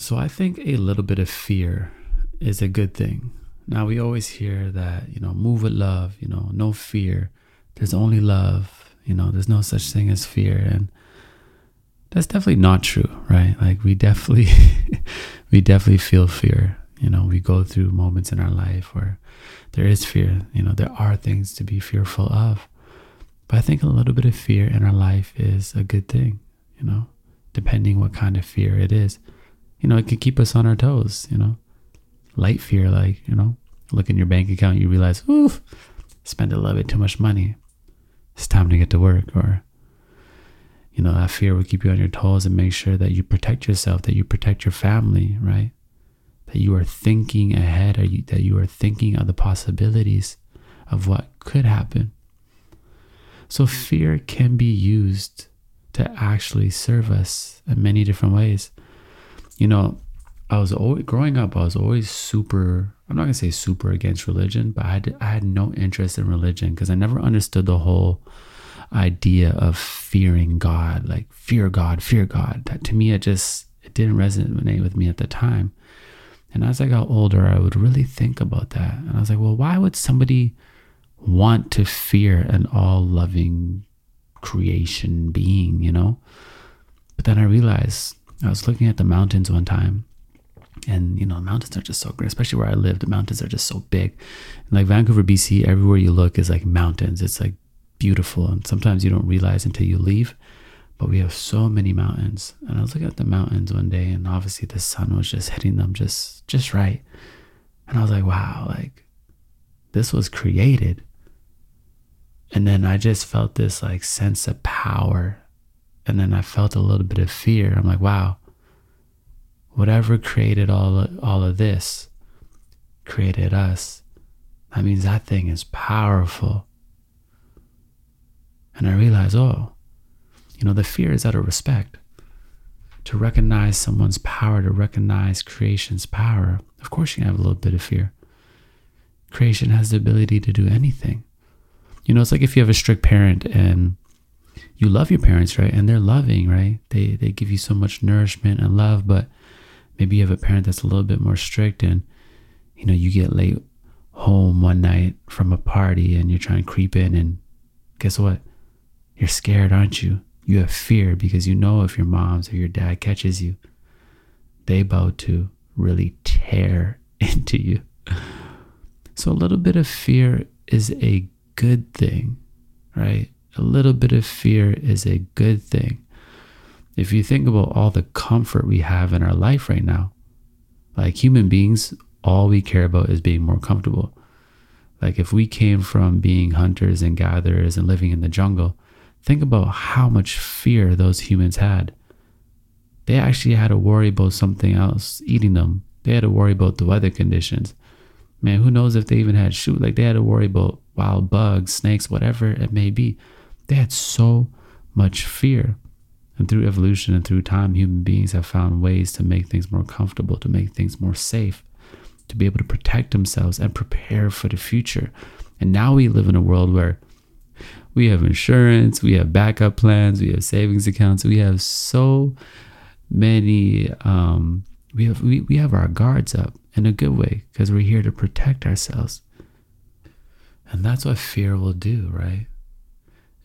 So I think a little bit of fear is a good thing. Now we always hear that, you know, move with love, you know, no fear. There's only love, you know, there's no such thing as fear. And that's definitely not true, right? Like we definitely we definitely feel fear. You know, we go through moments in our life where there is fear. You know, there are things to be fearful of. But I think a little bit of fear in our life is a good thing, you know, depending what kind of fear it is you know, it can keep us on our toes, you know. Light fear, like, you know, look in your bank account, you realize, oof, spend a little bit too much money. It's time to get to work. Or, you know, that fear will keep you on your toes and make sure that you protect yourself, that you protect your family, right? That you are thinking ahead, or you, that you are thinking of the possibilities of what could happen. So fear can be used to actually serve us in many different ways you know, I was always growing up. I was always super. I'm not gonna say super against religion, but I had I had no interest in religion because I never understood the whole idea of fearing God, like fear God, fear God. That to me, it just it didn't resonate with me at the time. And as I got older, I would really think about that, and I was like, well, why would somebody want to fear an all-loving creation being? You know. But then I realized I was looking at the mountains one time, and you know, the mountains are just so great, especially where I live. The mountains are just so big. And like Vancouver, BC, everywhere you look is like mountains. It's like beautiful, and sometimes you don't realize until you leave. But we have so many mountains, and I was looking at the mountains one day, and obviously the sun was just hitting them just just right, and I was like, wow, like this was created. And then I just felt this like sense of power and then I felt a little bit of fear. I'm like, wow, whatever created all all of this created us. That means that thing is powerful. And I realized, oh, you know, the fear is out of respect. To recognize someone's power, to recognize creation's power, of course you have a little bit of fear. Creation has the ability to do anything. You know, it's like if you have a strict parent and you love your parents, right? And they're loving, right? They they give you so much nourishment and love, but maybe you have a parent that's a little bit more strict and you know, you get late home one night from a party and you're trying to creep in and guess what? You're scared, aren't you? You have fear because you know if your mom's or your dad catches you, they about to really tear into you. So a little bit of fear is a good thing, right? A little bit of fear is a good thing. If you think about all the comfort we have in our life right now, like human beings, all we care about is being more comfortable. Like if we came from being hunters and gatherers and living in the jungle, think about how much fear those humans had. They actually had to worry about something else eating them. They had to worry about the weather conditions. Man, who knows if they even had shoot? Like they had to worry about wild bugs, snakes, whatever it may be. They had so much fear. And through evolution and through time, human beings have found ways to make things more comfortable, to make things more safe, to be able to protect themselves and prepare for the future. And now we live in a world where we have insurance, we have backup plans, we have savings accounts, we have so many um, we have we, we have our guards up in a good way because we're here to protect ourselves. And that's what fear will do, right?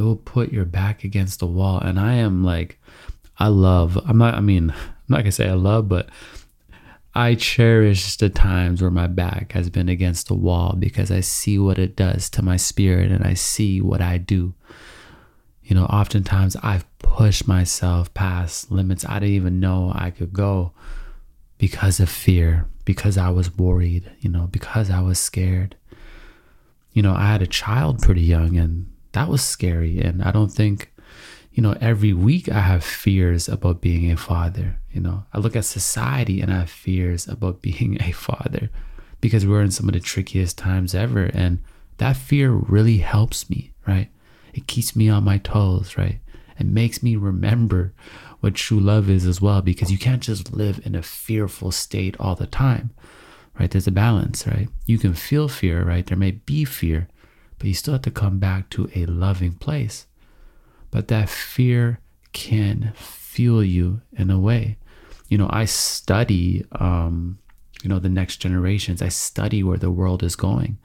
It will put your back against the wall. And I am like, I love, I'm not, I mean, I'm not gonna say I love, but I cherish the times where my back has been against the wall because I see what it does to my spirit and I see what I do. You know, oftentimes I've pushed myself past limits I didn't even know I could go because of fear, because I was worried, you know, because I was scared. You know, I had a child pretty young and that was scary. And I don't think, you know, every week I have fears about being a father. You know, I look at society and I have fears about being a father because we're in some of the trickiest times ever. And that fear really helps me, right? It keeps me on my toes, right? It makes me remember what true love is as well because you can't just live in a fearful state all the time, right? There's a balance, right? You can feel fear, right? There may be fear, but you still have to come back to a loving place. But that fear can fuel you in a way. you know, I study, um, you know, the next generations. I study where the world is going.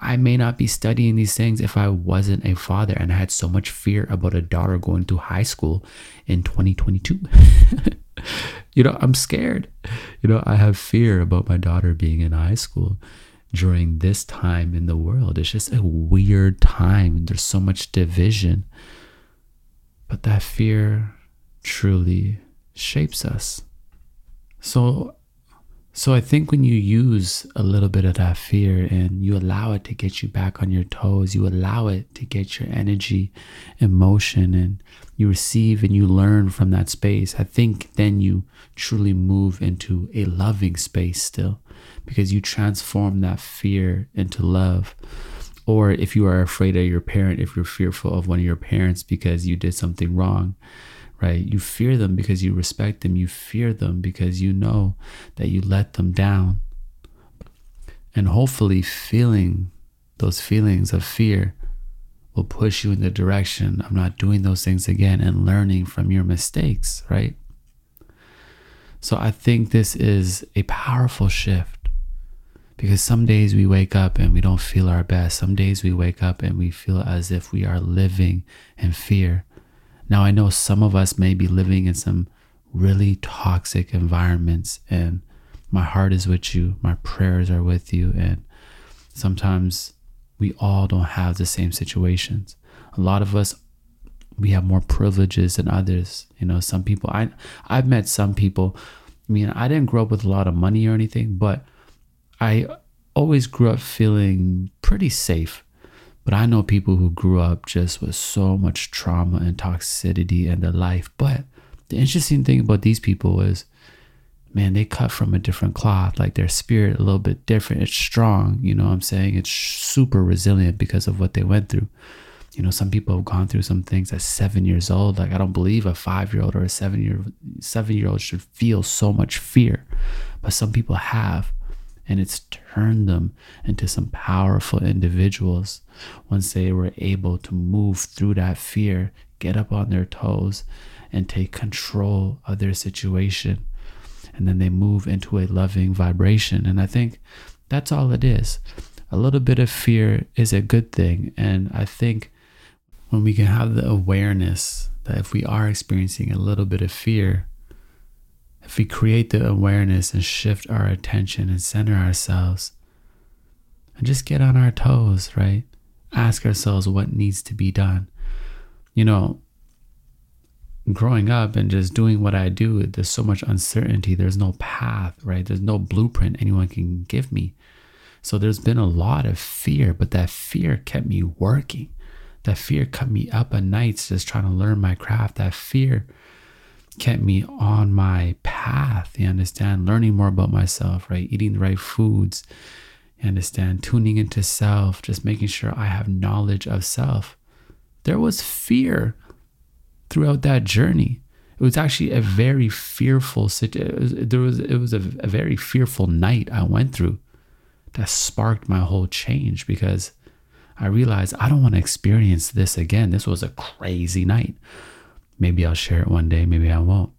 I may not be studying these things if I wasn't a father and I had so much fear about a daughter going to high school in 2022. you know, I'm scared. You know, I have fear about my daughter being in high school during this time in the world. It's just a weird time. There's so much division. But that fear truly shapes us. So so I think when you use a little bit of that fear and you allow it to get you back on your toes, you allow it to get your energy, emotion, and you receive and you learn from that space, I think then you truly move into a loving space still because you transform that fear into love. Or if you are afraid of your parent, if you're fearful of one of your parents because you did something wrong, right? You fear them because you respect them. You fear them because you know that you let them down. And hopefully, feeling those feelings of fear will push you in the direction of not doing those things again and learning from your mistakes, right? So I think this is a powerful shift because some days we wake up and we don't feel our best. Some days we wake up and we feel as if we are living in fear. Now, I know some of us may be living in some really toxic environments, and my heart is with you, my prayers are with you, and sometimes we all don't have the same situations. A lot of us we have more privileges than others. You know, some people I I've met some people. I mean, I didn't grow up with a lot of money or anything, but I always grew up feeling pretty safe. But I know people who grew up just with so much trauma and toxicity in their life. But the interesting thing about these people is, man, they cut from a different cloth. Like their spirit a little bit different. It's strong. You know what I'm saying? It's super resilient because of what they went through. You know, some people have gone through some things at seven years old. Like I don't believe a five year old or a seven year seven year old should feel so much fear. But some people have and it's turned them into some powerful individuals once they were able to move through that fear, get up on their toes, and take control of their situation. And then they move into a loving vibration. And I think that's all it is. A little bit of fear is a good thing. And I think when we can have the awareness that if we are experiencing a little bit of fear, if we create the awareness and shift our attention and center ourselves and just get on our toes, right? Ask ourselves what needs to be done. You know, growing up and just doing what I do, there's so much uncertainty. There's no path, right? There's no blueprint anyone can give me. So there's been a lot of fear, but that fear kept me working. That fear kept me up at nights just trying to learn my craft. That fear kept me on my path. You understand? Learning more about myself, right? Eating the right foods. You understand? Tuning into self, just making sure I have knowledge of self. There was fear throughout that journey. It was actually a very fearful situation. There was it was a, a very fearful night I went through that sparked my whole change because I realized I don't want to experience this again. This was a crazy night. Maybe I'll share it one day, maybe I won't.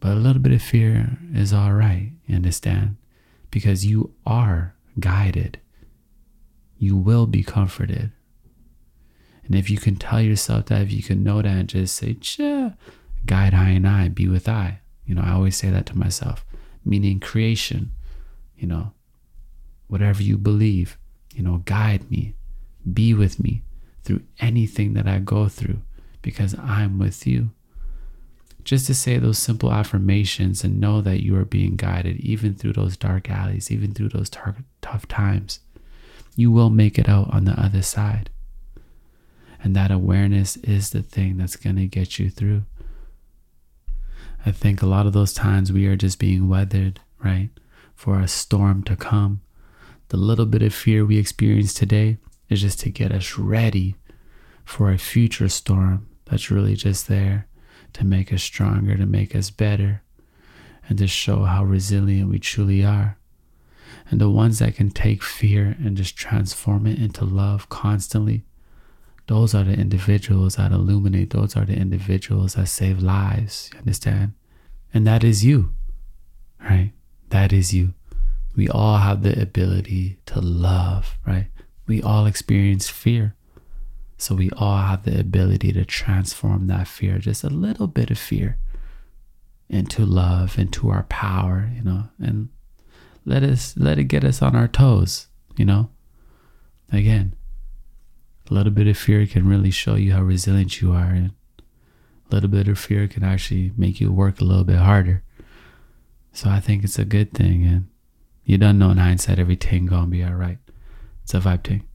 But a little bit of fear is all right, you understand? Because you are guided. You will be comforted. And if you can tell yourself that, if you can know that and just say, Jah, guide I and I, be with I. You know, I always say that to myself, meaning creation, you know, whatever you believe, you know, guide me, be with me through anything that I go through because I'm with you. Just to say those simple affirmations and know that you are being guided even through those dark alleys, even through those tar- tough times. You will make it out on the other side. And that awareness is the thing that's going to get you through. I think a lot of those times we are just being weathered, right? For a storm to come. The little bit of fear we experience today is just to get us ready for a future storm that's really just there to make us stronger, to make us better, and to show how resilient we truly are. And the ones that can take fear and just transform it into love constantly, those are the individuals that illuminate, those are the individuals that save lives. You understand? And that is you, right? That is you. We all have the ability to love, right? We all experience fear. So we all have the ability to transform that fear, just a little bit of fear, into love, into our power, you know, and let us let it get us on our toes, you know. Again, a little bit of fear can really show you how resilient you are, and a little bit of fear can actually make you work a little bit harder. So I think it's a good thing, and you don't know in hindsight everything gonna be all right. It's a vibe thing.